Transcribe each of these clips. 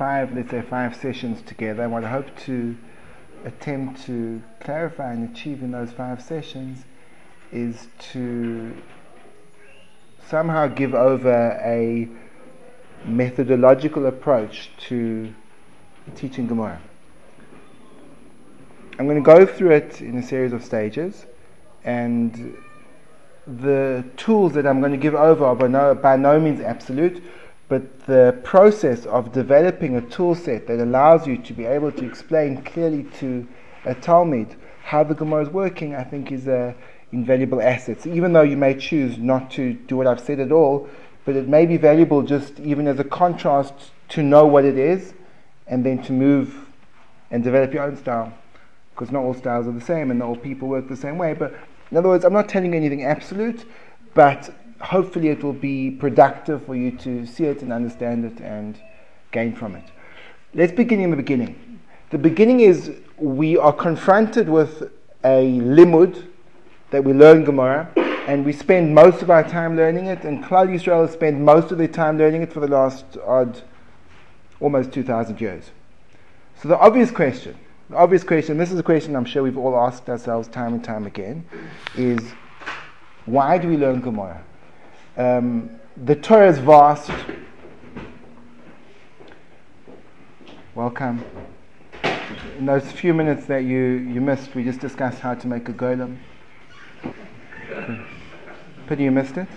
five, let's say five sessions together. What I hope to attempt to clarify and achieve in those five sessions is to somehow give over a methodological approach to teaching Gemara. I'm going to go through it in a series of stages, and the tools that I'm going to give over are by no, by no means absolute, but the process of developing a tool set that allows you to be able to explain clearly to a Talmud how the Gemara is working, I think is a invaluable asset. So even though you may choose not to do what I've said at all, but it may be valuable just even as a contrast to know what it is and then to move and develop your own style. Because not all styles are the same and not all people work the same way. But in other words, I'm not telling you anything absolute, but hopefully it will be productive for you to see it and understand it and gain from it. Let's begin in the beginning. The beginning is we are confronted with a limud that we learn Gemara, and we spend most of our time learning it, and Klal Yisrael has spent most of their time learning it for the last odd, almost 2,000 years. So the obvious question, the obvious question, this is a question I'm sure we've all asked ourselves time and time again, is why do we learn Gemara? Um, the Torah is vast. Welcome. In those few minutes that you, you missed, we just discussed how to make a golem. Pity you missed it.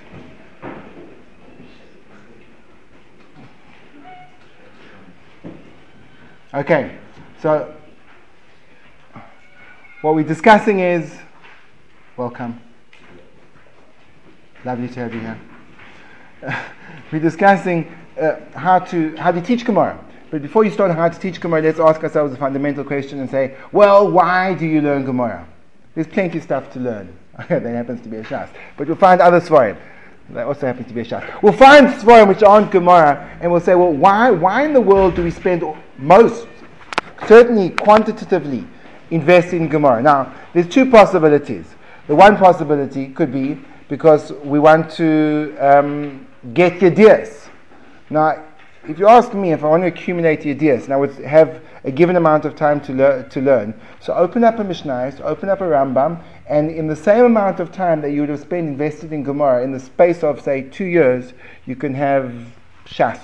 Okay, so what we're discussing is welcome. Lovely to have you here. we're discussing uh, how to how to teach Gemara. But before you start how to teach Gemara, let's ask ourselves a fundamental question and say, well, why do you learn Gemara? There's plenty of stuff to learn. that happens to be a Shas. But you'll find other Svarim. That also happens to be a Shas. We'll find Svarim which aren't Gemara, and we'll say, well, why, why in the world do we spend most, certainly quantitatively, invest in Gemara? Now, there's two possibilities. The one possibility could be because we want to um, get your ideas. Now, if you ask me if I want to accumulate your ideas, and I would have a given amount of time to, to learn, so open up a Mishnah, open up a Rambam, and in the same amount of time that you would have spent invested in Gemara, in the space of, say, two years, you can have Shas.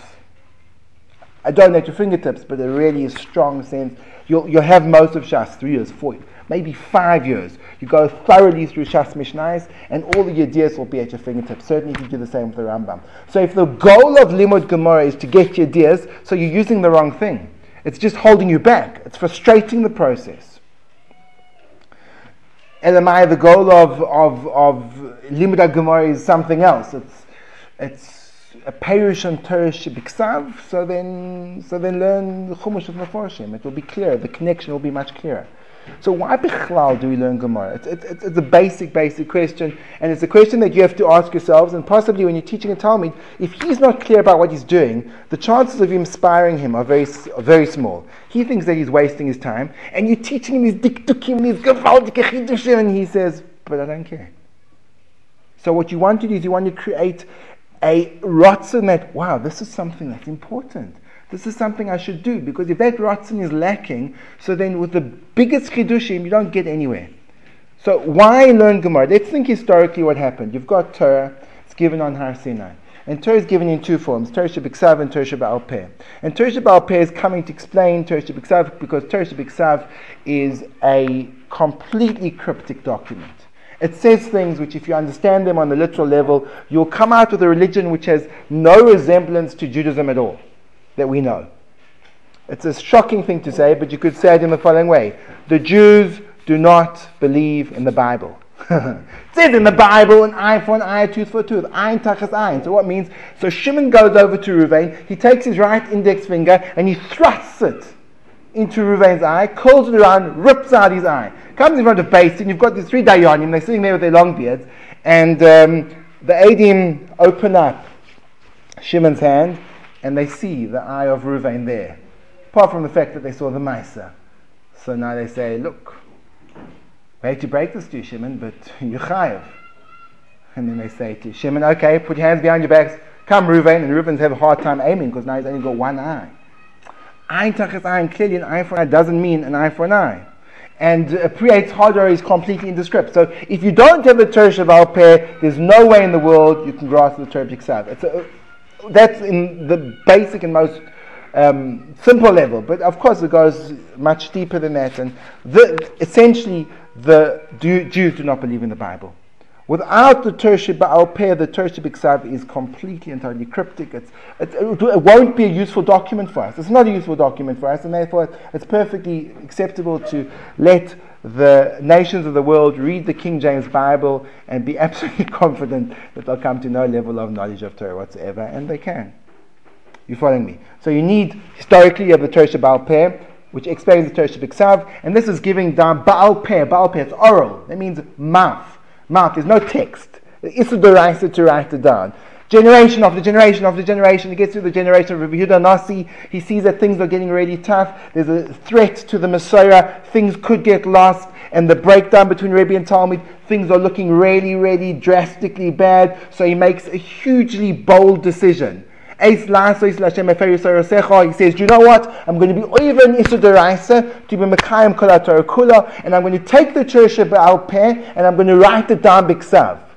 I don't know at your fingertips, but a really strong sense. You'll, you'll have most of Shas, three years, four years, maybe five years. You go thoroughly through Shas Mishnais, and all the ideas will be at your fingertips. Certainly, if you do the same with the Rambam. So, if the goal of Limud Gemara is to get your ideas, so you're using the wrong thing. It's just holding you back. It's frustrating the process. Elamai, the goal of, of, of Limud Gemara is something else. It's, it's a Perush and Torah Shibiksav, so then, so then learn the Chumash of Meforshim. It will be clear, the connection will be much clearer. So why Bichlal do we learn Gemara? It's, it's, it's, a basic, basic question, and it's a question that you have to ask yourselves, and possibly when you're teaching a Talmud, if he's not clear about what he's doing, the chances of you inspiring him are very, very small. He thinks that he's wasting his time, and you're teaching him these diktukim, these gewaltige and he says, but I don't care. So what you want to do is you want to create a rotzen that, wow, this is something that's important. This is something I should do because if that rotzen is lacking, so then with the biggest chidushim, you don't get anywhere. So why learn Gemara? Let's think historically what happened. You've got Torah, it's given on Har Sinai. And Torah is given in two forms, Torah Shabbat and Torah Shabbat. And Torah Shabbat is coming to explain Torah Shabbat because Torah Shabbat is a completely cryptic document. It says things which, if you understand them on the literal level, you'll come out with a religion which has no resemblance to Judaism at all that we know. It's a shocking thing to say, but you could say it in the following way The Jews do not believe in the Bible. it says in the Bible, an eye for an eye, a tooth for a tooth, ein tachas ein. So what means? So Shimon goes over to Ruvain, he takes his right index finger and he thrusts it into Ruvain's eye, curls it around, rips out his eye. Comes in front of and you've got these three Dayanim, they're sitting there with their long beards, and um, the Adim open up Shimon's hand, and they see the eye of Ruvain there, apart from the fact that they saw the Maisa. So now they say, look, we hate to break this to you, Shimon, but you're chayav. And then they say to Shimon, okay, put your hands behind your backs, come Ruvain, and Reuven's have a hard time aiming because now he's only got one eye. Ein tachas ein, clearly an eye for an eye doesn't mean an eye for an eye. And uh, Priyat's Hadar is completely indescript. So if you don't have the Torah Shabbal Peh, there's no way in the world you can grasp the Torah B'Ksav. It's a, that's in the basic and most um, simple level. But of course, it goes much deeper than that. And the, essentially, the Jews do not believe in the Bible. Without the Tershi Ba'al Peh, the Tershi B'Ksav is completely totally cryptic. It, it, won't be a useful document for us. It's not a useful document for us, and therefore it's perfectly acceptable to let the nations of the world read the King James Bible and be absolutely confident that they'll come to no level of knowledge of Torah whatsoever, and they can. You following me? So you need historically you have the Torah Baal Peh, which explains the Torah B'Ksav, and this is giving down Baal Peh. Baal Peh, it's oral. That means mouth mouth. There's no text. It's the right to write it down. Generation after generation after generation, he gets through the generation of Rabbi Yehuda Nasi. He sees that things are getting really tough. There's a threat to the Mesorah. Things could get lost. And the breakdown between Rabbi and Talmud, things are looking really, really drastically bad. So he makes a hugely bold decision. He says, Do you know what? I'm going to be even Isudaraisa to be Mekayim Kol Kula, and I'm going to take the Church Ba'al Peh and I'm going to write it down Biksav.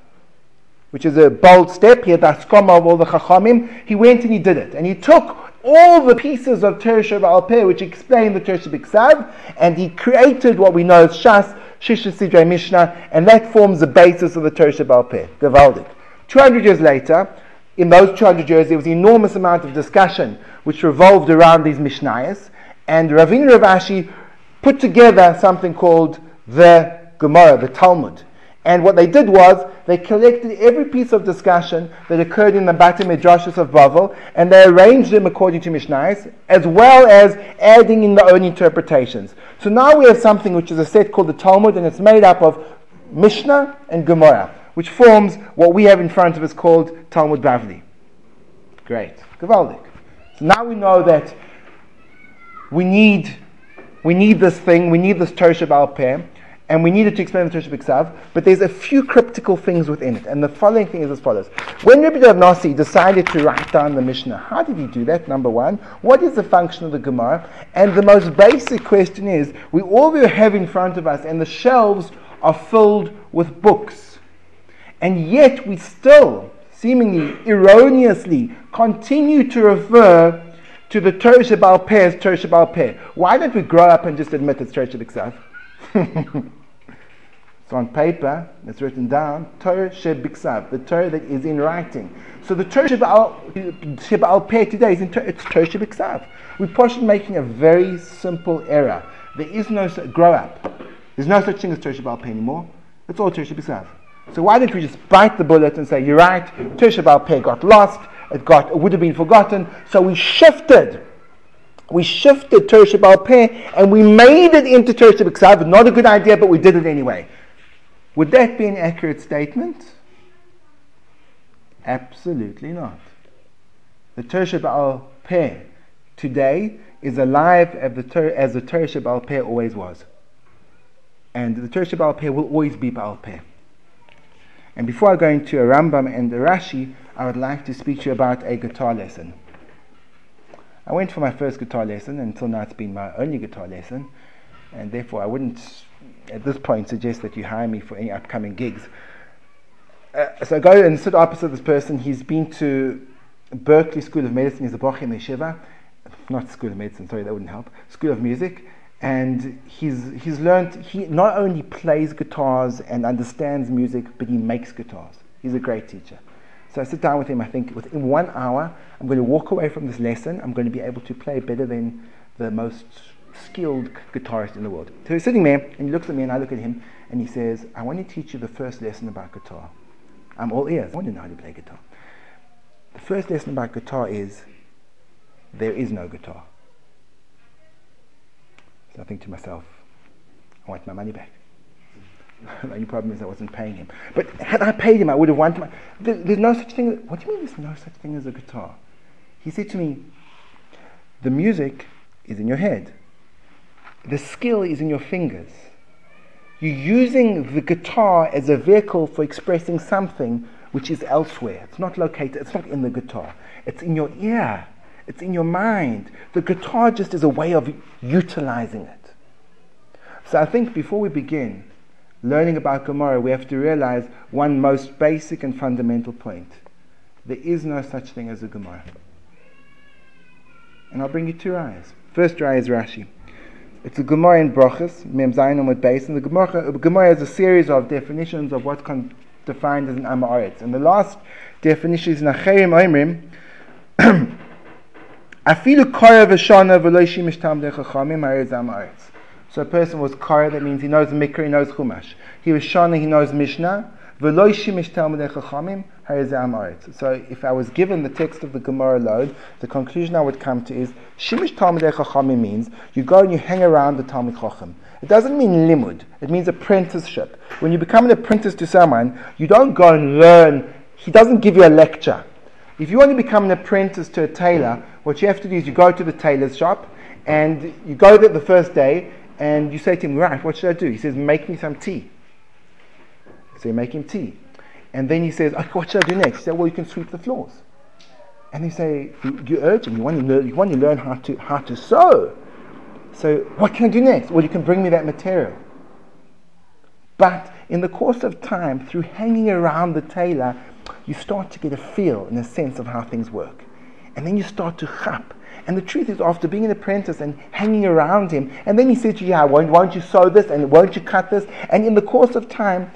Which is a bold step. He had the skoma of all the Chachamim. He went and he did it. And he took all the pieces of Tersha Ba'al Peh which explain the Tersha Biksav, and he created what we know as Shas, Shisha Sidrei Mishnah, and that forms the basis of the Tersha Ba'al Peh, Gavaldik. 200 years later, in those 200 years, there was an enormous amount of discussion which revolved around these Mishnayos, and Ravina Rav Ashi put together something called the Gemara, the Talmud. And what they did was they collected every piece of discussion that occurred in the Bati Midrashis of Bavel, and they arranged them according to Mishnayos, as well as adding in their own interpretations. So now we have something which is a set called the Talmud, and it's made up of Mishnah and Gemara which forms what we have in front of us called Talmud Bavli. Great. Gavaldik. So now we know that we need, we need this thing, we need this Torah Al Peh, and we needed to explain the Torah B'Ksav, but there's a few cryptical things within it. And the following thing is as follows. When Rabbi Dav Nasi decided to write down the Mishnah, how did he do that? Number one, what is the function of the Gemara? And the most basic question is, we all we have in front of us, and the shelves are filled with books and yet we still, seemingly erroneously, continue to refer to the Torah Shabbal Peh as Torah Shabbal Peh. Why don't we grow up and just admit it's Torah Shabbat It's on paper, it's written down, Torah Shebiksav, the Torah that is in writing. So the Torah Sheba'al Peh today is in it's Torah Shebiksav. We're possibly making a very simple error. There is no, grow up. There's no such thing as Torah Sheba'al Peh anymore. It's all Torah Shebiksav. So why don't we just bite the bullet and say, you're right, Tisha B'Al Peh got lost, it got it would have been forgotten. So we shifted. We shifted Tisha B'Al Peh and we made it into Tisha B'Ksav. Not a good idea, but we did it anyway. Would that be an accurate statement? Absolutely not. The Tisha B'Al Peh today is alive as the, Tisha B'Al Peh always was. And the Tisha B'Al Peh will always be B'Al Peh. And before I go into a Rambam and a Rashi, I would like to speak to you about a guitar lesson. I went for my first guitar lesson, and until now it's been my only guitar lesson, and therefore I wouldn't at this point suggest that you hire me for any upcoming gigs. Uh, so I go and sit opposite this person. He's been to Berklee School of Medicine, he's a Boch in Yeshiva, not School of Medicine, sorry, that wouldn't help, School of Music. And he's he's learned he not only plays guitars and understands music but he makes guitars. He's a great teacher. So i sit down with him i think within one hour. I'm going to walk away from this lesson. I'm going to be able to play better than the most skilled guitarist in the world so he's sitting there and he looks at me and i look at him and he says i want to teach you the first lesson about guitar i'm all ears i want to know how to play guitar the first lesson about guitar is there is no guitar so I think to myself, I want my money back. the only problem is I wasn't paying him. But had I paid him, I would have wanted my. There, there's no such thing. What do you mean there's no such thing as a guitar? He said to me, the music is in your head. The skill is in your fingers. You're using the guitar as a vehicle for expressing something which is elsewhere. It's not located, it's not in the guitar. It's in your ear. It's in your mind. The guitar just is a way of utilizing it. So I think before we begin learning about Gemara, we have to realize one most basic and fundamental point. There is no such thing as a Gemara. And I'll bring you two eyes. First eye is Rashi. It's a Gemara in Brachas, Mem Zayin with base, and the Gemara, Gemara is a series of definitions of what's con- defined as an Amaretz. And the last definition is Nacherim Oimrim, Afilu Korah v'shana v'lo shimish tamdei chachamim ha'eretz Amaretz. So a person was Korah, that means he knows Mikra, he knows Chumash. He was Shana, he knows Mishnah. So if I was given the text of the Gemara load, the conclusion I would come to is Shimish Talmudei Chachamim means you go and you hang around the Talmud Chacham. It doesn't mean limud. It means apprenticeship. When you become an apprentice to someone, you don't go and learn. He doesn't give you a lecture. If you want to become an apprentice to a tailor, what you have to do is you go to the tailor's shop and you go there the first day and you say to him, right, what should I do? He says, make me some tea. So you make him tea. And then he says, oh, what should I do next? He said, well, you can sweep the floors. And they say, you, are urgent, you want, to learn, you want to learn how to, how to sew. So what can I do next? Well, you can bring me that material. But in the course of time, through hanging around the tailor, you start to get a feel and a sense of how things work. And then you start to chap. And the truth is, after being an apprentice and hanging around him, and then he says to you, yeah, won't, won't you sew this and won't you cut this? And in the course of time,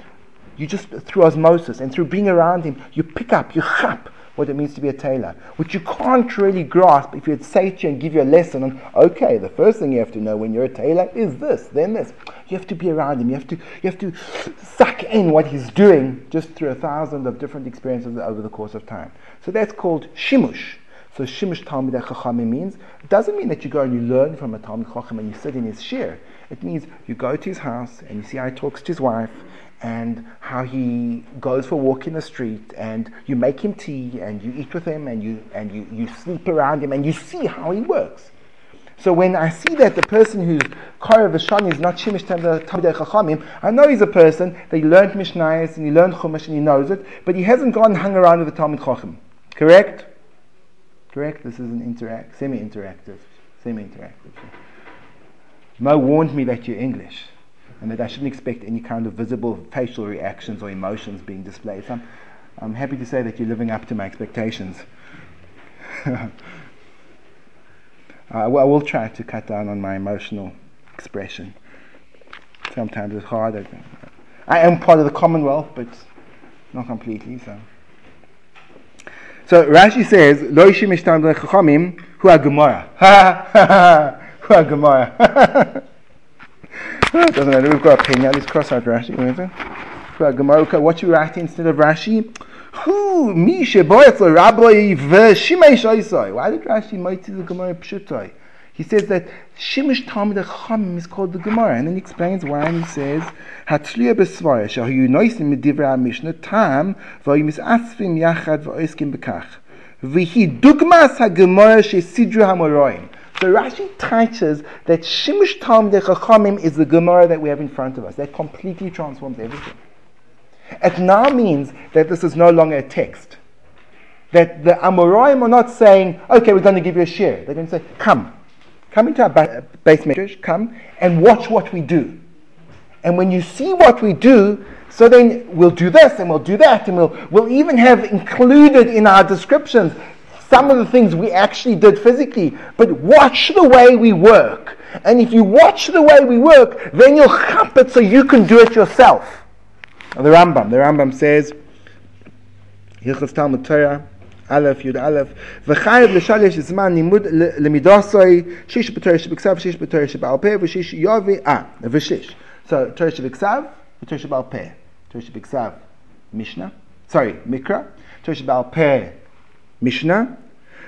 you just, through osmosis and through being around him, you pick up, you chap what it means to be a tailor, which you can't really grasp if you'd say to you and give you a lesson on, okay, the first thing you have to know when you're a tailor is this, then this. You have to be around him. You have to, you have to suck in what he's doing just through a thousand of different experiences over the course of time. So that's called shimush. So shimush Talmud Chachamim means, it doesn't mean that you go and you learn from a Talmud Chacham and you sit in his shir. It means you go to his house and you see how he talks to his wife and how he goes for a walk in the street and you make him tea and you eat with him and you and you, you sleep around him and you see how he works. So when I see that the person who's Korah Vashani is not Shimish Tamdei Chachamim, I know he's a person that he learned Mishnayos and he learned Chumash and he knows it, but he hasn't gone and hung around with the Talmud Chacham. Correct? Correct? This is an interact, semi-interactive. Semi-interactive. Mo warned me that you're English and that I shouldn't expect any kind of visible facial reactions or emotions being displayed. So I'm, I'm happy to say that you're living up to my expectations. I, will try to cut down on my emotional expression. Sometimes it's hard. I, am part of the Commonwealth, but not completely. So, so Rashi says, "Lo yishim chachamim hu Gemara." Hu Gemara. Doesn't matter. We've got a pen now. Let's cross out Rashi. We've got Gemara. What you write instead of Rashi? Who me sheboyatz rabbi v'shimei shoisai. Why did Rashi mighty the Gemara pshutai? He says that Shimish Talmud Chachamim is called the Gemara, and then he explains why, and he says, "Hatzliya besvaya shahu yunoisim midivrei Mishnah tam v'yim asfim yachad v'oiskim bekach v'hi dugmas haGemara shesidru hamoroim." So Rashi teaches that Shimush Talmud Chachamim is the Gemara that we have in front of us. That completely transforms everything. It now means that this is no longer a text. That the Amoraim are not saying, okay, we're going to give you a share. They're going to say, come. Come into our ba- base measures, come and watch what we do. And when you see what we do, so then we'll do this and we'll do that, and we'll, we'll even have included in our descriptions some of the things we actually did physically, but watch the way we work. And if you watch the way we work, then you'll hump it so you can do it yourself. the Rambam, the Rambam says, Hilchas Talmud Torah, Aleph, Yud Aleph, וחייב לשלש זמן לימוד למידוסוי, שיש בתורה שבכסף, שיש בתורה שבעל פה, ושיש יובי, אה, ושיש. So, תורה שבכסף, ותורה שבעל פה. תורה שבכסף, משנה, sorry, מקרא, תורה שבעל פה, Mishnah,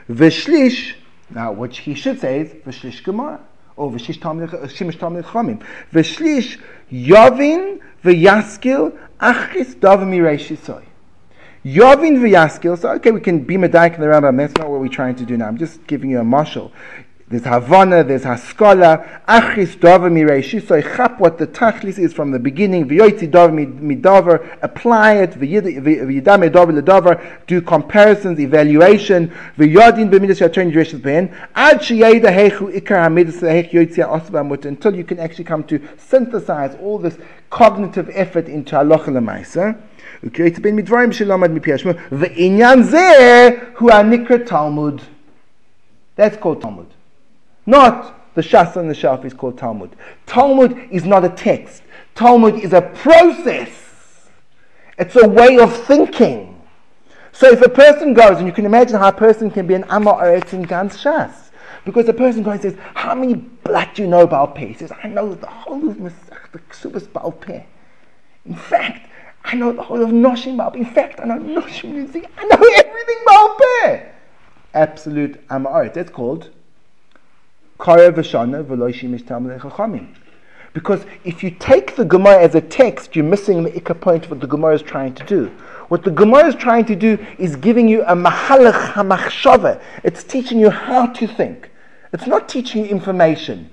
Veshlish, now what he should say is Veshlish Gemara, or Shimish Talmud Chomim. Veshlish Yovin v'Yaskil Achis Davim Yireishisoy. Yovin v'Yaskil, so okay, we can be Medaik in the Rambam, that's not what we're trying to do now. I'm just giving you a marshal. there's Havana, there's Haskola, Achis Dover Mireishisoy, chap what the Tachlis is from the beginning, Vyoiti Dover Midover, apply it, Vyidame Dover Ledover, do comparisons, evaluation, Vyodin Bemidas Yatern Yereshis Ben, Ad Shiyeda Hechu Ikar Hamidus Hech Yoitzia Osbamut, until you can actually come to synthesize all this cognitive effort into Halacha Lemaisa. וקראתי בין מדברים שלמד מפי השמו, ועניין זה הוא הנקרא תלמוד. That's called Talmud. Not the Shas on the shelf is called Talmud. Talmud is not a text. Talmud is a process. It's a way of thinking. So if a person goes, and you can imagine how a person can be an Amma Eretz in Gans Shas, because a person goes and says, How many blood do you know about Peh? He says, I know the whole of Masach, the Ksubas Baal Peh. In fact, I know the whole of Noshim Baal In fact, I know Noshim Nizi. I know everything Baal Peh. Absolute Amma Eretz. That's called because if you take the Gemara as a text, you're missing the ikka point of what the Gemara is trying to do. What the Gemara is trying to do is giving you a mahalach hamachshava. It's teaching you how to think. It's not teaching you information.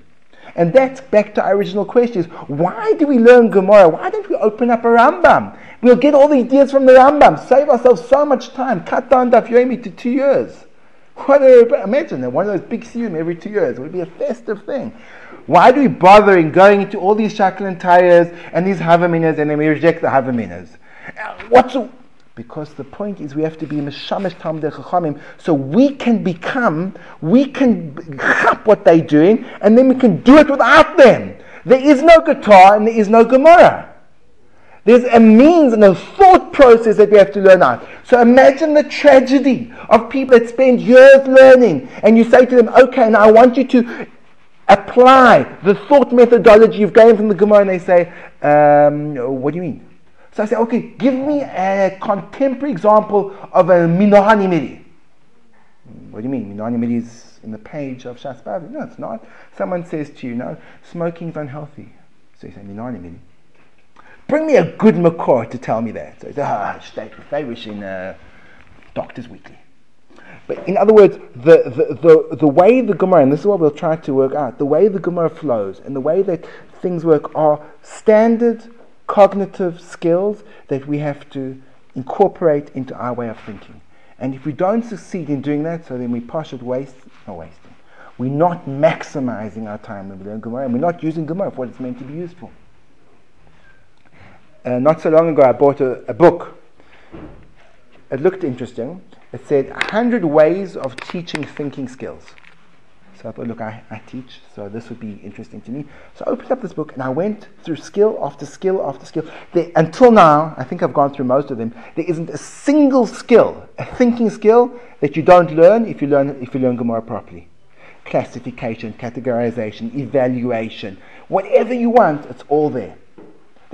And that's back to our original question is why do we learn Gemara? Why don't we open up a Rambam? We'll get all the ideas from the Rambam, save ourselves so much time, cut down Daf Yomi to two years. What a, imagine that one of those big siyum every two years. Would be a festive thing. Why do we bother in going into all these shackling tires and these havaminas and then we reject the havaminas? Uh, what's a, because the point is we have to be mishamish tam chachamim so we can become, we can chap what they're doing and then we can do it without them. There is no guitar and there is no Gemara. There's a means and a thought process that we have to learn out. So imagine the tragedy of people that spend years learning, and you say to them, okay, now I want you to apply the thought methodology you've gained from the Gemara, and they say, um, what do you mean? So I say, okay, give me a contemporary example of a Minohani Midi. What do you mean? Minohani Midi is in the page of Shas No, it's not. Someone says to you, no, smoking's unhealthy. So you say, Minohani Midi. Bring me a good Makor to tell me that. So said, ah, state Farish in uh, Doctor's Weekly. But in other words, the, the, the, the way the Gemara, and this is what we'll try to work out, the way the Gemara flows and the way that things work are standard cognitive skills that we have to incorporate into our way of thinking. And if we don't succeed in doing that, so then we push it waste, not wasting. We're not maximizing our time we learn Gemara, and we're not using Gemara for what it's meant to be used for uh, not so long ago, I bought a, a book. It looked interesting. It said 100 ways of teaching thinking skills. So I thought, look, I, I teach, so this would be interesting to me. So I opened up this book and I went through skill after skill after skill. There, until now, I think I've gone through most of them. There isn't a single skill, a thinking skill, that you don't learn if you learn if you learn Gemara properly. Classification, categorization, evaluation, whatever you want, it's all there.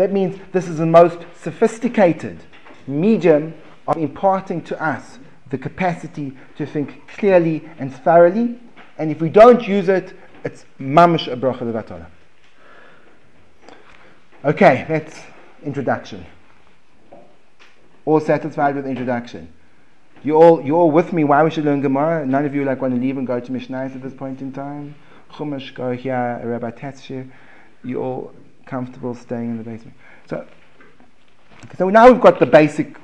That means this is the most sophisticated medium of imparting to us the capacity to think clearly and thoroughly. And if we don't use it, it's mamish a bracha. Okay, that's introduction. All satisfied with introduction. You all, you all with me? Why we should learn Gemara? None of you like want to leave and go to Mishnah at this point in time. Chumash, go here, Rabbi Tetzshir. You all comfortable staying in the basement. So, so now we've got the basic.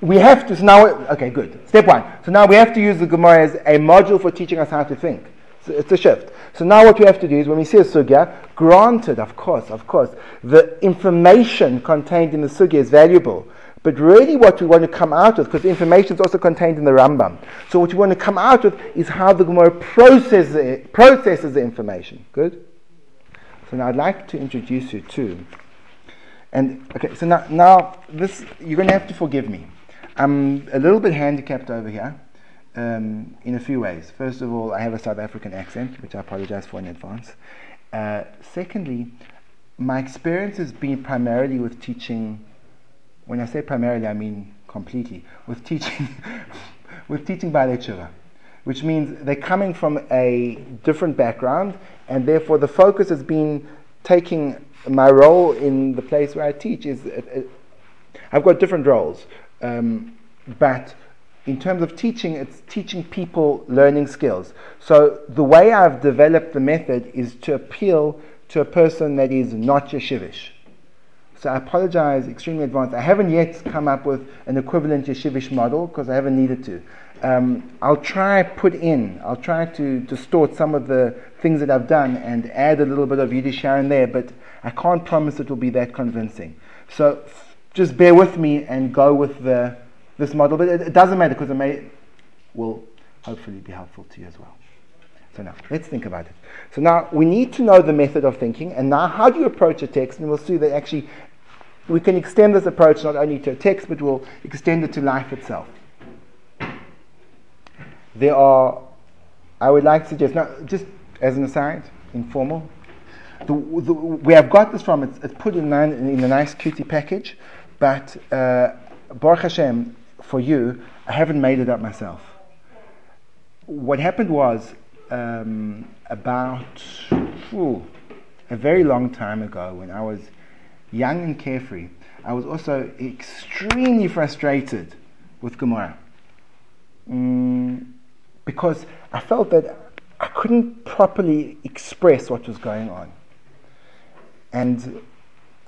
We have to, so now, okay, good. Step one. So now we have to use the Gemara as a module for teaching us how to think. So it's a shift. So now what we have to do is when we see a sugya, granted, of course, of course, the information contained in the sugya is valuable. But really, what we want to come out with, because the information is also contained in the Rambam. So, what we want to come out with is how the Gemara processes, processes the information. Good? So now I'd like to introduce you to, and okay, so now, now this, you're going to have to forgive me. I'm a little bit handicapped over here um, in a few ways. First of all, I have a South African accent, which I apologize for in advance. Uh, secondly, my experience has been primarily with teaching, when I say primarily, I mean completely, with teaching, with teaching by lecturer which means they're coming from a different background, and therefore the focus has been taking my role in the place where I teach is uh, uh, I've got different roles, um, but in terms of teaching, it's teaching people learning skills. So the way I've developed the method is to appeal to a person that is not yeshivish. So I apologize extremely advanced. I haven't yet come up with an equivalent yeshivish model because I haven't needed to. Um, I'll try put in, I'll try to distort some of the things that I've done and add a little bit of Yiddish here and there, but I can't promise it will be that convincing. So just bear with me and go with the, this model, but it, it doesn't matter because it may, will hopefully be helpful to you as well. So now, let's think about it. So now, we need to know the method of thinking, and now how do you approach a text? And we'll see that actually we can extend this approach not only to a text, but we'll extend it to life itself. There are, I would like to suggest, now, just as an aside, informal, the, the, where I've got this from, it's, it's put in, in, in, a nice cutie package, but uh, Baruch Hashem, for you, I haven't made it up myself. What happened was, um, about a very long time ago, when I was young and carefree, I was also extremely frustrated with Gemara. Mm, because I felt that I couldn't properly express what was going on. And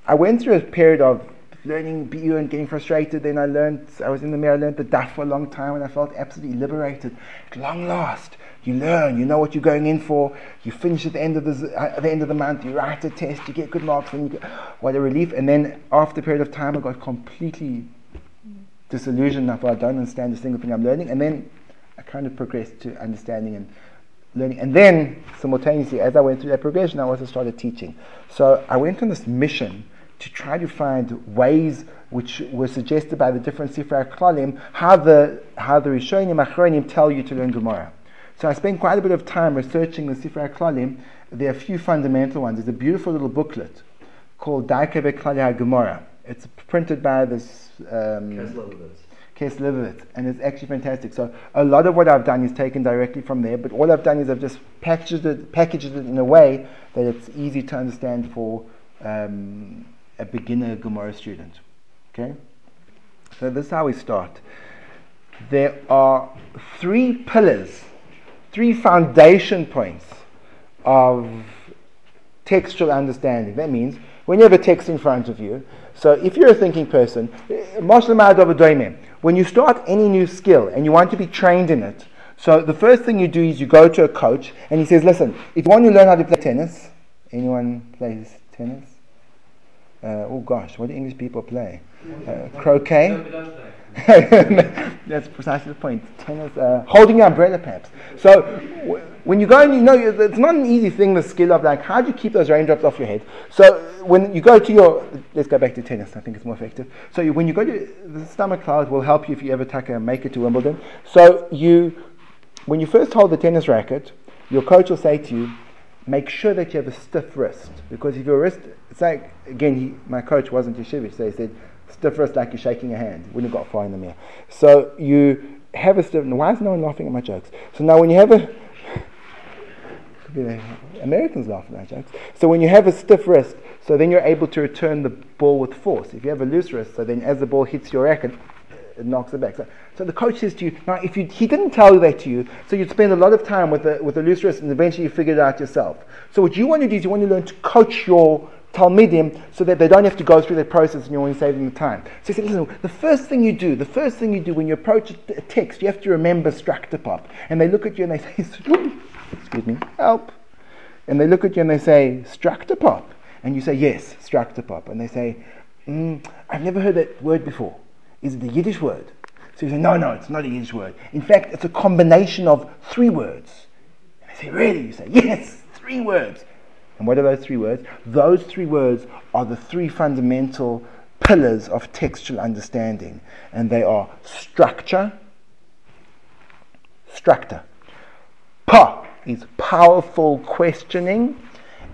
I went through a period of learning BU and getting frustrated. Then I learned, I was in the Mir, I learned the daf for a long time, and I felt absolutely liberated. At long last, you learn, you know what you're going in for. You finish at the end of the, at uh, the end of the month. You write a test, you get good marks, and you get what a relief. And then after a period of time, I got completely disillusioned. I thought I don't understand a single thing I'm learning, and then I kind of progressed to understanding and learning. And then simultaneously, as I went through that progression, I also started teaching. So I went on this mission to try to find ways which were suggested by the different Sifra Klalim, how the how the Rishonim Achronim tell you to learn Gemara. So I spent quite a bit of time researching the Sifra Klalim. There are a few fundamental ones. There's a beautiful little booklet called Daikebe Klali Gemara. It's printed by this um, Kes Levovitz, and it's actually fantastic. So a lot of what I've done is taken directly from there, but all I've done is I've just packaged it, packaged it in a way that it's easy to understand for um, a beginner Gemara student. Okay? So this is how we start. There are three pillars, three foundation points of textual understanding. That means when you have a text in front of you, so if you're a thinking person, when you start any new skill and you want to be trained in it, so the first thing you do is you go to a coach and he says, listen, if you want to learn how to play tennis, anyone plays tennis? Uh, oh gosh, what do English people play? Uh, croquet? That's precisely the point. Tennis, uh, holding your umbrella, perhaps. So when you go and you know, it's not an easy thing. The skill of like, how do you keep those raindrops off your head? So when you go to your, let's go back to tennis. I think it's more effective. So you, when you go to the stomach cloud, will help you if you ever take a make it to Wimbledon. So you, when you first hold the tennis racket, your coach will say to you, make sure that you have a stiff wrist because if your wrist, it's like again, he, my coach wasn't yeshivish, so he said stiff wrist like you're shaking a hand. Wouldn't have got far in the Mir. So you have a stiff. Why is no one laughing at my jokes? So now when you have a Americans laugh at my jokes. So when you have a stiff wrist, so then you're able to return the ball with force. If you have a loose wrist, so then as the ball hits your racket, it knocks it back. So, so the coach says to you, now if you, he didn't tell that to you, so you'd spend a lot of time with a, with a loose wrist and eventually you figure it out yourself. So what you want to do is you want to learn to coach your Talmidim so that they don't have to go through that process and you're only saving the time. So he said, listen, the first thing you do, the first thing you do when you approach a text, you have to remember Structopop. And they look at you and they say, excuse me, help. And they look at you and they say, Structopop. And you say, yes, Structopop. And they say, mm, I've never heard that word before. Is it a Yiddish word? So you say, no, no, it's not a Yiddish word. In fact, it's a combination of three words. And they say, really? You say, yes, three words. And what are those three words? Those three words are the three fundamental pillars of textual understanding. And they are structure, structure. Pa is powerful questioning,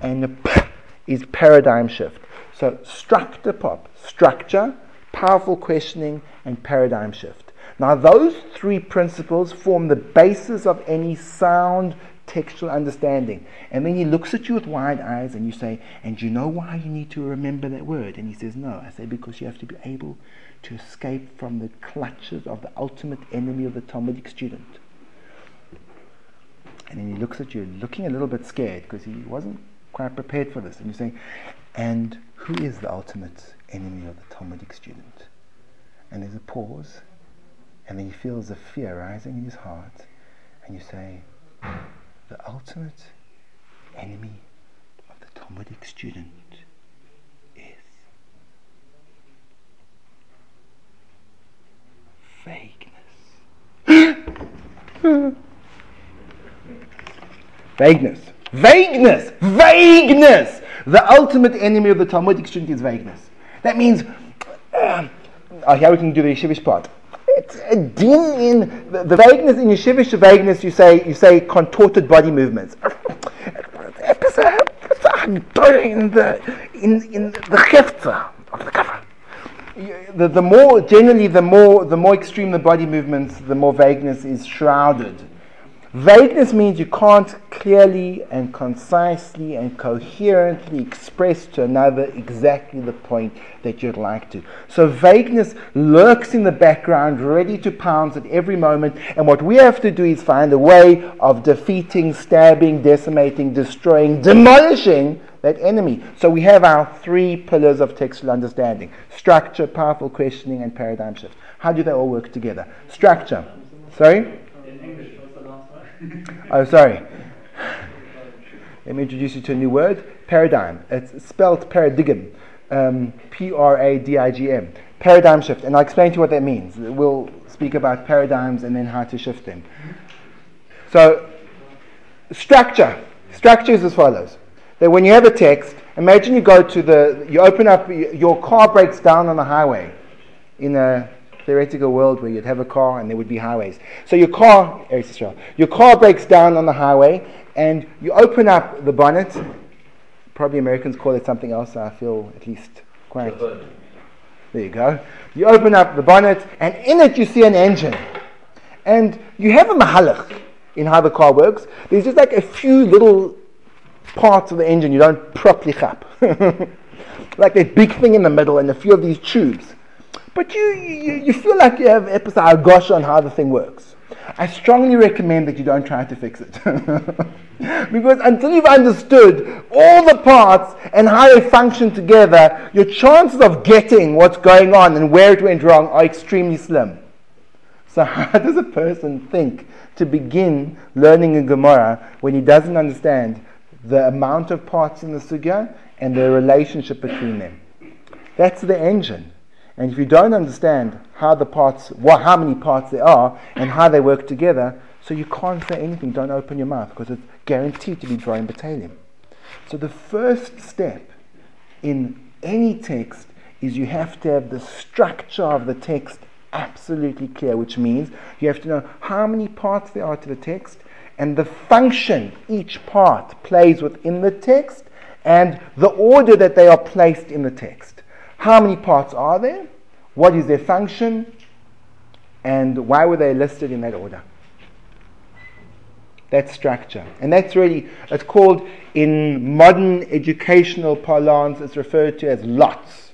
and P is paradigm shift. So structure pop, structure, powerful questioning, and paradigm shift. Now those three principles form the basis of any sound textual understanding. And then he looks at you with wide eyes and you say, And you know why you need to remember that word? And he says, No. I say, Because you have to be able to escape from the clutches of the ultimate enemy of the Talmudic student. And then he looks at you, looking a little bit scared because he wasn't quite prepared for this. And you're saying, And who is the ultimate enemy of the Talmudic student? And there's a pause, and then he feels a fear rising in his heart, and you say, The ultimate enemy of the Talmudic student is vagueness. Vagueness. Vagueness. Vagueness. The ultimate enemy of the Talmudic student is vagueness. That means, uh, oh, here we can do the yeshivish part. It's a din in the, the vagueness in yeshivish vagueness. You say you say contorted body movements. in the in in the chefza of the cover. The, the more generally the more the more extreme the body movements, the more vagueness is shrouded Vagueness means you can't clearly and concisely and coherently express to another exactly the point that you'd like to. So vagueness lurks in the background, ready to pounce at every moment, and what we have to do is find a way of defeating, stabbing, decimating, destroying, demolishing that enemy. So we have our three pillars of textual understanding structure, powerful questioning, and paradigm shift. How do they all work together? Structure. Sorry? Oh, sorry. Let me introduce you to a new word paradigm. It's spelled paradigm. Um, P R A D I G M. Paradigm shift. And I'll explain to you what that means. We'll speak about paradigms and then how to shift them. So, structure. Structure is as follows. That when you have a text, imagine you go to the, you open up, your car breaks down on the highway in a theoretical world where you'd have a car and there would be highways. So your car, your car breaks down on the highway and you open up the bonnet. Probably Americans call it something else. I feel at least quite. There you go. You open up the bonnet and in it you see an engine. And you have a mahalach in how the car works. There's just like a few little parts of the engine you don't properly chap. like that big thing in the middle and a few of these tubes. But you, you, you feel like you have episode gosh on how the thing works. I strongly recommend that you don't try to fix it. because until you've understood all the parts and how they function together, your chances of getting what's going on and where it went wrong are extremely slim. So, how does a person think to begin learning a Gemara when he doesn't understand the amount of parts in the sugya and the relationship between them? That's the engine. And if you don't understand how the parts, what, how many parts there are, and how they work together, so you can't say anything, don't open your mouth because it's guaranteed to be dry drawing battalion. So the first step in any text is you have to have the structure of the text absolutely clear, which means you have to know how many parts there are to the text and the function each part plays within the text and the order that they are placed in the text. How many parts are there? What is their function? And why were they listed in that order? That structure. And that's really, it's called in modern educational parlance, it's referred to as lots.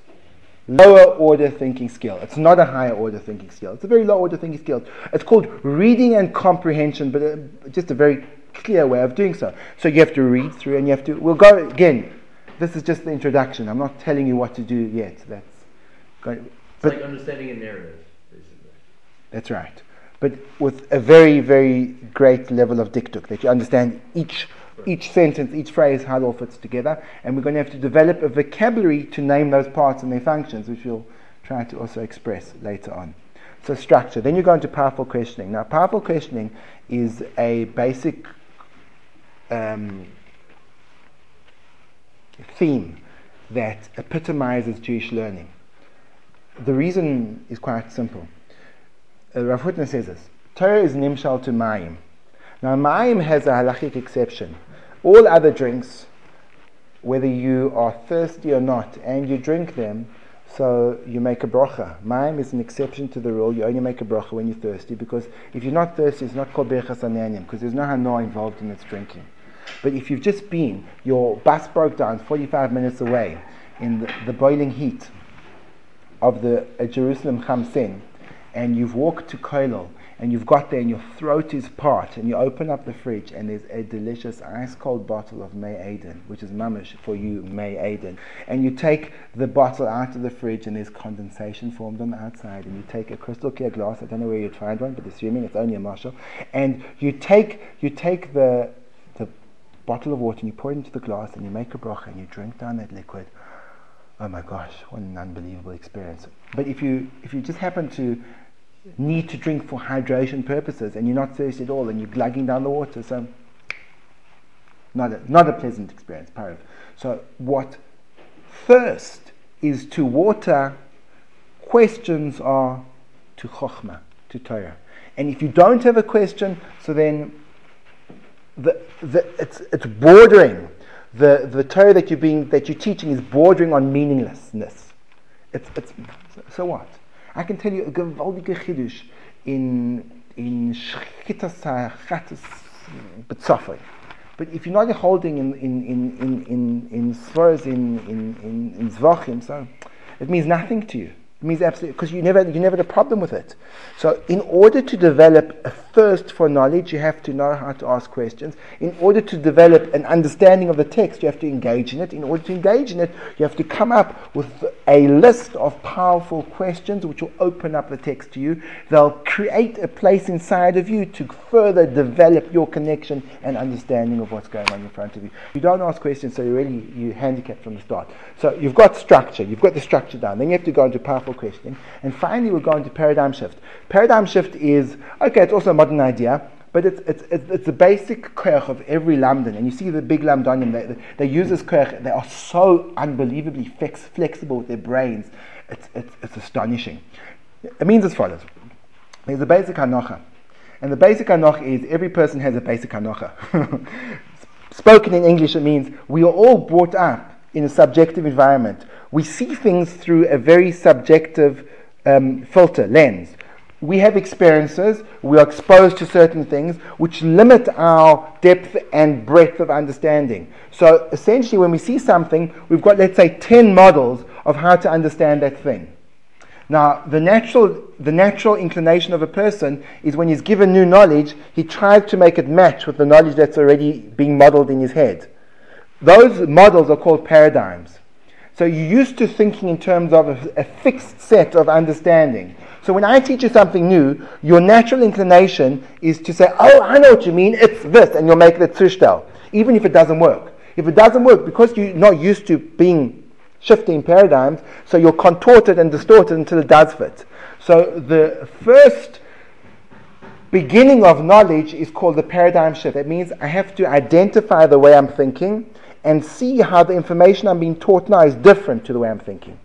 Lower order thinking skill. It's not a higher order thinking skill. It's a very low order thinking skill. It's called reading and comprehension, but uh, just a very clear way of doing so. So you have to read through and you have to, we'll go again, this is just the introduction. I'm not telling you what to do yet. That's going, but like understanding a narrative, basically. That's right. But with a very, very great level of dikduk, that you understand each each sentence, each phrase, how it all fits together. And we're going to have to develop a vocabulary to name those parts and their functions, which we'll try to also express later on. So structure. Then you go into powerful questioning. Now, powerful questioning is a basic um, theme that epitomizes Jewish learning. The reason is quite simple. Uh, Rav Hutner says this Torah is nimshal to Mayim. Now, Mayim has a halachic exception. All other drinks, whether you are thirsty or not, and you drink them, So you make a bracha. Mayim is an exception to the rule. You only make a bracha when you're thirsty because if you're not thirsty, it's not called ananiim because there's no hana involved in its drinking. But if you've just been, your bus broke down 45 minutes away in the, the boiling heat of the uh, Jerusalem Chamsin, and you've walked to Koilel, and you've got there and your throat is parched, and you open up the fridge and there's a delicious ice cold bottle of Mey Eden, which is mamish for you, Mey Eden. And you take the bottle out of the fridge and there's condensation formed on the outside, and you take a crystal clear glass, I don't know where you find one, but assuming it's only a marshal, and you take you take the bottle of water and you pour it into the glass and you make a bracha and you drink down that liquid. Oh my gosh, what an unbelievable experience. But if you if you just happen to need to drink for hydration purposes and you're not thirsty at all and you're glugging down the water. So, not a, not a pleasant experience, Parav. So, what thirst is to water, questions are to Chokhmah, to Torah. And if you don't have a question, so then the, the, it's, it's bordering. The, the Torah that you're, being, that you're teaching is bordering on meaninglessness. It's, it's, so what? I can tell you a gewaltige Chiddush in, in Shchitas. But if you're not holding in, in, in, in, in, in Svaras, in, in, in, in Zvachim, so it means nothing to you. It means absolutely because you never you never had a problem with it. So in order to develop a thirst for knowledge, you have to know how to ask questions. In order to develop an understanding of the text, you have to engage in it. In order to engage in it, you have to come up with a list of powerful questions which will open up the text to you. They'll create a place inside of you to further develop your connection and understanding of what's going on in front of you. You don't ask questions, so you're really you handicapped from the start. So you've got structure, you've got the structure down. Then you have to go into powerful questioning. And finally, we're going to paradigm shift. Paradigm shift is, okay, it's also modern idea, but it's, it's, it's, the basic koch of every lamdan. And you see the big lamdanim, they, they use this koch, they are so unbelievably flex, flexible with their brains. It's, it's, it's astonishing. It means as follows. There's a basic hanocha. And the basic hanocha is every person has a basic hanocha. Spoken in English, it means we are all brought up in a subjective environment. We see things through a very subjective um, filter, lens. We have experiences, we are exposed to certain things which limit our depth and breadth of understanding. So essentially, when we see something, we've got, let's say, 10 models of how to understand that thing. Now, the natural, the natural inclination of a person is when he's given new knowledge, he tries to make it match with the knowledge that's already being modeled in his head. Those models are called paradigms. So you're used to thinking in terms of a, a, fixed set of understanding. So when I teach you something new, your natural inclination is to say, oh, I know what you mean, it's this, and you'll make it a even if it doesn't work. If it doesn't work, because you're not used to being shifting paradigms, so you'll contort it and distort it until it does fit. So the first beginning of knowledge is called the paradigm shift. It means I have to identify the way I'm thinking and see how the information I'm being taught now is different to the way I'm thinking.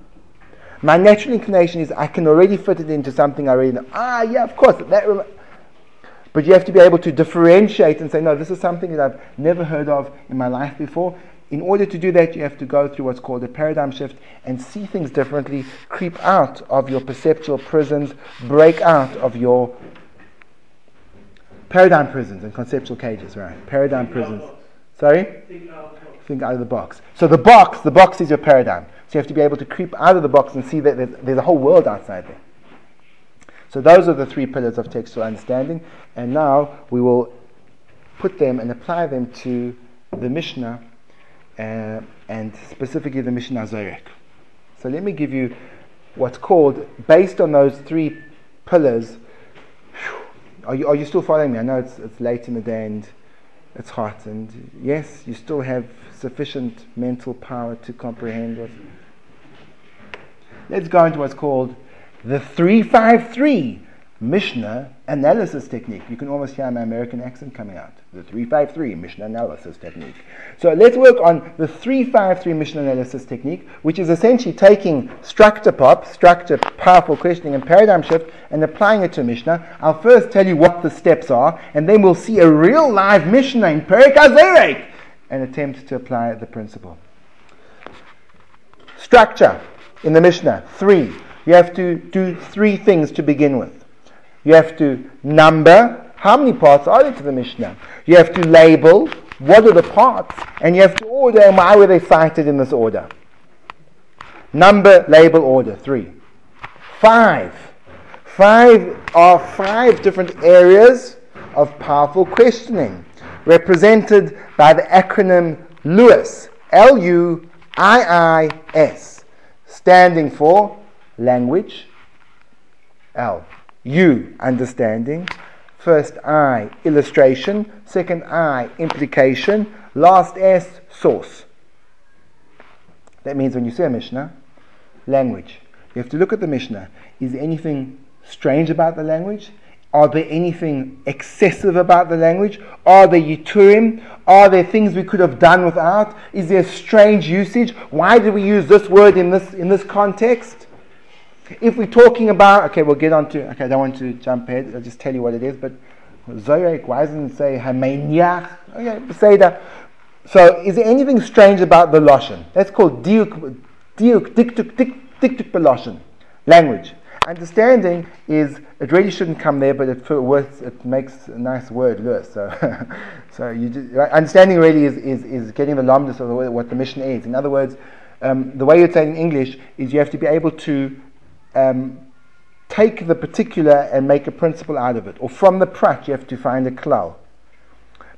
My natural inclination is I can already fit it into something I already know. Ah, yeah, of course. That rem-. but you have to be able to differentiate and say, no, this is something that I've never heard of in my life before. In order to do that, you have to go through what's called a paradigm shift and see things differently, creep out of your perceptual prisons, break out of your paradigm prisons and conceptual cages, right? Paradigm prisons. Sorry? think out of the box. So the box, the box is your paradigm. So you have to be able to creep out of the box and see that there's, there's a whole world outside there. So those are the three pillars of textual understanding. And now we will put them and apply them to the Mishnah uh, and specifically the Mishnah Zorek. So let me give you what's called, based on those three pillars. Are you, are you still following me? I know it's, it's late in the day and it's hot, and yes, you still have sufficient mental power to comprehend what. Let's go into what's called the 353 Mishnah analysis technique. You can almost hear my American accent coming out. The 353 Mishnah analysis technique. So let's work on the 353 Mishnah analysis technique, which is essentially taking structure pop, structure, powerful questioning, and paradigm shift, and applying it to Mishnah. I'll first tell you what the steps are, and then we'll see a real live Mishnah in Perek HaZorek and attempt to apply the principle. Structure. In the Mishnah? Three. You have to do three things to begin with. You have to number. How many parts are there to the Mishnah? You have to label. What are the parts? And you have to order, and why were they cited in this order? Number, label, order. Three. Five. Five are five different areas of powerful questioning, represented by the acronym LUIS. L U I I S. Standing for language. L. U. Understanding. First I, illustration. Second I, implication. Last S, source. That means when you say a Mishnah, language. You have to look at the Mishnah. Is anything strange about the language? Are there anything excessive about the language? Are there yiturim? Are there things we could have done without? Is there strange usage? Why did we use this word in this in this context? If we're talking about, okay, we'll get on to, okay, I don't want to jump ahead, I'll just tell you what it is, but Zoyek, why doesn't it say Hamaniach? Okay, say that. So, is there anything strange about the Lashon? That's called Diuk, Diuk, Dikduk, Dikduk Belashon, language. Understanding is, it really shouldn't come there, but it, worth, it makes a nice word, Lewis. So, so you just, understanding really is, is, is getting the lomdus of what the mishnah is. In other words, um, the way you'd say it in English is you have to be able to um, take the particular and make a principle out of it. Or from the prat, you have to find a klal.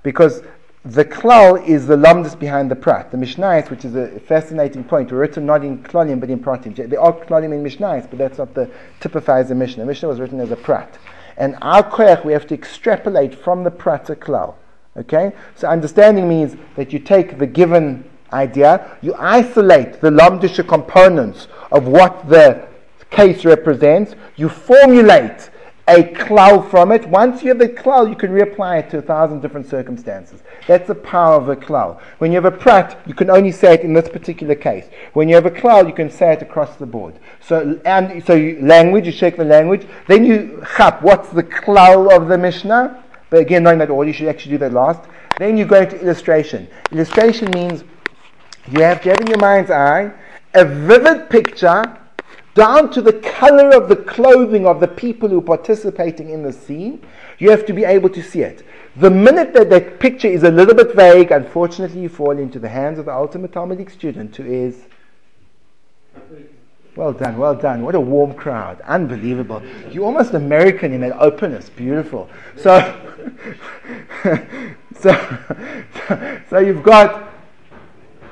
Because the klal is the lamdas behind the prat. The mishnayos, which is a fascinating point, were written not in klalim but in pratim. There are klalim in mishnayos, but that's not the typifies the mishnah. The mishnah was written as a prat. And our koyach, we have to extrapolate from the prat to klal. Okay? So understanding means that you take the given idea, you isolate the lomdisha components of what the case represents, you formulate a klal from it. Once you have the klal, you can reapply it to a thousand different circumstances. That's the power of a klal. When you have a prat, you can only say it in this particular case. When you have a klal, you can say it across the board. So, and so you, language, you shake the language. Then you chap, what's the klal of the Mishnah? But again, knowing that order, you should actually do that last. Then you go into illustration. Illustration means you have to have in your mind's eye a vivid picture down to the color of the clothing of the people who are participating in the scene, you have to be able to see it. The minute that that picture is a little bit vague, unfortunately, you fall into the hands of the ultimate Talmudic student who is. Well done, well done. What a warm crowd. Unbelievable. You're almost American in that openness. Beautiful. So, so, so you've got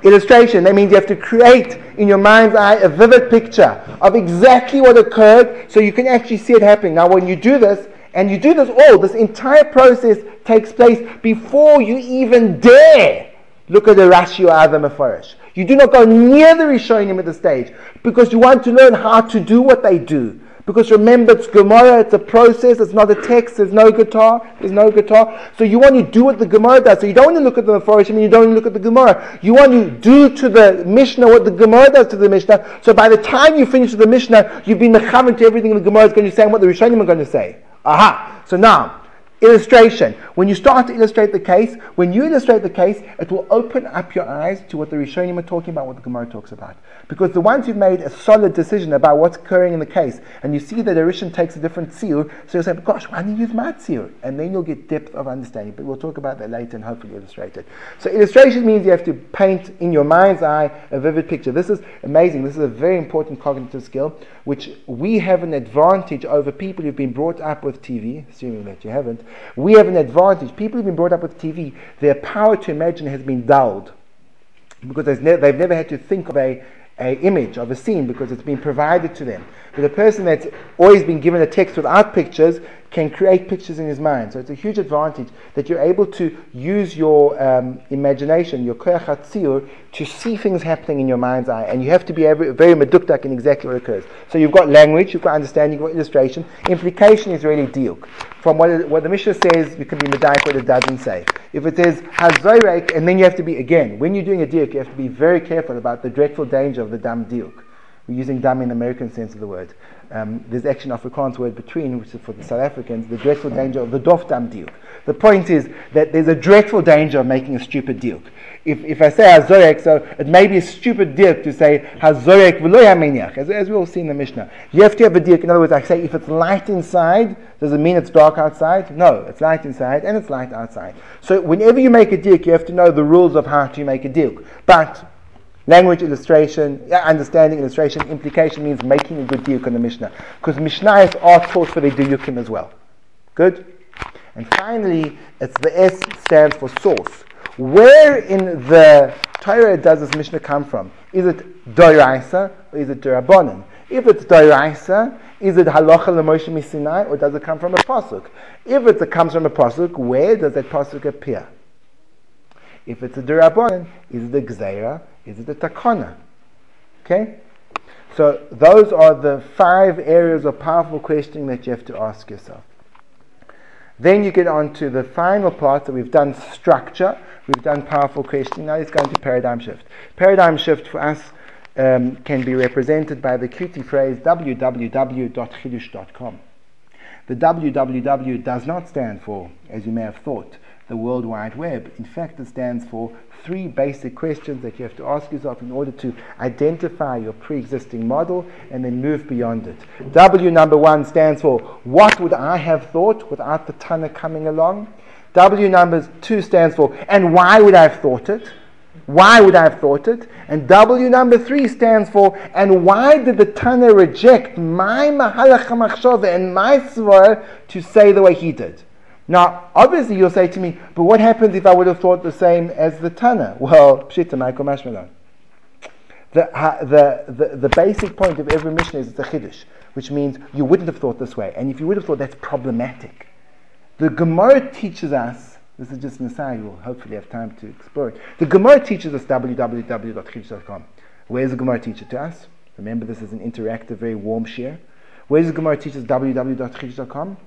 illustration. That means you have to create in your mind's eye a vivid picture of exactly what occurred so you can actually see it happening. Now, when you do this, and you do this all, this entire process takes place before you even dare look at the Rashi or other Mefarish. You do not go near the Rishonim at the stage because you want to learn how to do what they do. Because remember, it's Gemara, it's a process, it's not a text, there's no guitar, there's no guitar. So you want to do what the Gemara does. So you don't want to look at the Mephoshim and you don't want to look at the Gemara. You want to do to the Mishnah what the Gemara does to the Mishnah. So by the time you finish with the Mishnah, you've been mechavan to everything the Gemara is going to say and what the Rishonim are going to say. Aha! So now, Illustration. When you start to illustrate the case, when you illustrate the case, it will open up your eyes to what the Rishonim are talking about, what the Gemara talks about. Because the ones who've made a solid decision about what's occurring in the case, and you see that the Rishon takes a different seal, so you'll say, gosh, why didn't you use my seal? And then you'll get depth of understanding. But we'll talk about that later and hopefully illustrate it. So illustration means you have to paint in your mind's eye a vivid picture. This is amazing. This is a very important cognitive skill, which we have an advantage over people who've been brought up with TV, assuming that you haven't we have an advantage. People who've been brought up with TV, their power to imagine has been dulled because ne- they've never had to think of a, a image of a scene because it's been provided to them. But a person that's always been given a text without pictures can create pictures in his mind. So it's a huge advantage that you're able to use your um, imagination, your koyach to see things happening in your mind's eye. And you have to be very, very medukdak in exactly what occurs. So you've got language, you've got understanding, you've got illustration. Implication is really diuk. From what, what the Mishnah says, you can be medaik what it doesn't say. If it says hazoyrek, and then you have to be, again, when you're doing a diuk, you have to be very careful about the dreadful danger of the dam diuk. We're using dam in the American sense of the word. Um, there's actually an Afrikaans word between, which is for the South Africans, the dreadful danger of the dofdam diuk. The point is that there's a dreadful danger of making a stupid diuk. If, if I say hazorek, so it may be a stupid diuk to say hazorek v'lo as, as we all see in the Mishnah. You have to have a diuk. In other words, I say if it's light inside, does it mean it's dark outside? No, it's light inside and it's light outside. So whenever you make a diuk, you have to know the rules of how to make a diuk. But Language illustration, understanding illustration, implication means making a good diuk on the Mishnah. Because Mishnayos are taught for their diukim as well. Good? And finally, it's the S stands for source. Where in the Torah does this Mishnah come from? Is it Doraisa or is it Durabonin? If it's Doraisa, is it Halacha Lemoshe Misinai or does it come from a Pasuk? If it comes from a Pasuk, where does that Pasuk appear? If it's a Durabonin, is it the Gzeira? Is it a Takana? Okay? So those are the five areas of powerful questioning that you have to ask yourself. Then you get on to the final part that we've done structure, we've done powerful questioning. Now let's go into paradigm shift. Paradigm shift for us um, can be represented by the cutie phrase www.chidush.com. The www does not stand for, as you may have thought, the World Wide Web. In fact, it stands for three basic questions that you have to ask yourself in order to identify your pre existing model and then move beyond it. W number one stands for what would I have thought without the Tana coming along? W number two stands for and why would I have thought it? Why would I have thought it? And W number three stands for, and why did the Tana reject my Mahalach and my Svar to say the way he did? Now, obviously, you'll say to me, but what happens if I would have thought the same as the Tana? Well, Pshita Michael Mashmalon. The, the, the, the basic point of every mishnah is it's a chiddush, which means you wouldn't have thought this way. And if you would have thought, that's problematic. The Gemara teaches us, this is just an aside, we'll hopefully have time to explore it. The Gemara teaches us www.chiddush.com. Where does the Gemara teach it to us? Remember, this is an interactive, very warm share. Where does the Gemara teach us www.chiddush.com?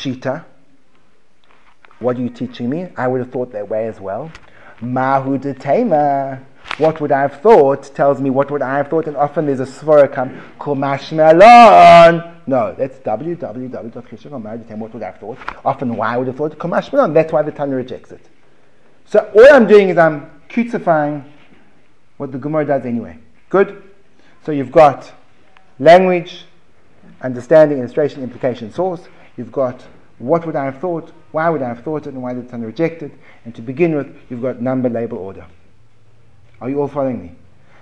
Pshita. What are you teaching me? I would have thought that way as well. Mahu Tema. What would I have thought tells me what would I have thought, and often there's a svara come, Kumashmelon. No, that's www.chishon. What would I have thought? Often, why would I have thought? Kumashmelon. That's why the Tana rejects it. So all I'm doing is I'm crucifying what the Gemara does anyway. Good? So you've got language, understanding, illustration, implication, source. You've got what would I have thought, why would I have thought it, and why did Tana reject it. And to begin with, you've got number, label, order. Are you all following me?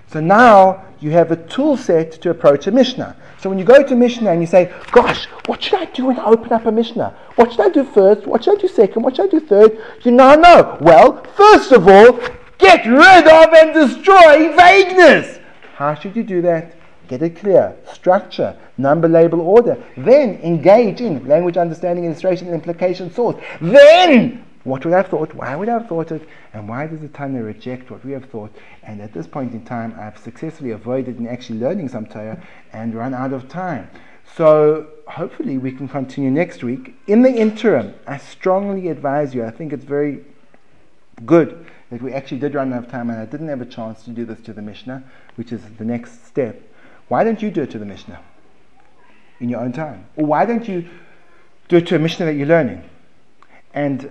So now you have a tool set to approach a Mishnah. So when you go to Mishnah and you say, Gosh, what should I do when I open up a Mishnah? What should I do first? What should I do second? What should I do third? You now know. Well, first of all, get rid of and destroy vagueness. How should you do that? Get it clear. Structure, number, label, order. Then engage in language understanding, illustration, implication, source. Then, what would I have thought? Why would I have thought it? And why does the Tana reject what we have thought? And at this point in time, I've successfully avoided in actually learning some and run out of time. So hopefully we can continue next week. In the interim, I strongly advise you, I think it's very good that we actually did run out of time and I didn't have a chance to do this to the Mishnah, which is the next step. Why don't you do it to the Mishnah in your own time? Or why don't you do it to a Mishnah that you're learning? And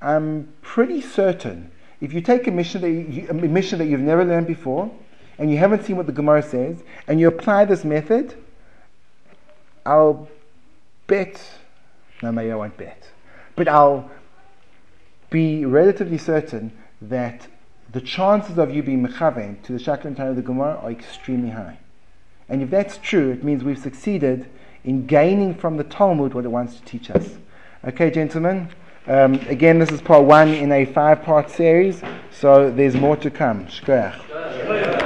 I'm pretty certain if you take a Mishnah that, you, a Mishnah that you've never learned before and you haven't seen what the Gemara says and you apply this method, I'll bet, no, maybe I won't bet, but I'll be relatively certain that the chances of you being mechaven to the Shaklan of the Gemara are extremely high. And if that's true, it means we've succeeded in gaining from the Talmud what it wants to teach us. Okay, gentlemen? Um, again, this is part one in a five part series, so there's more to come. Shkoyach.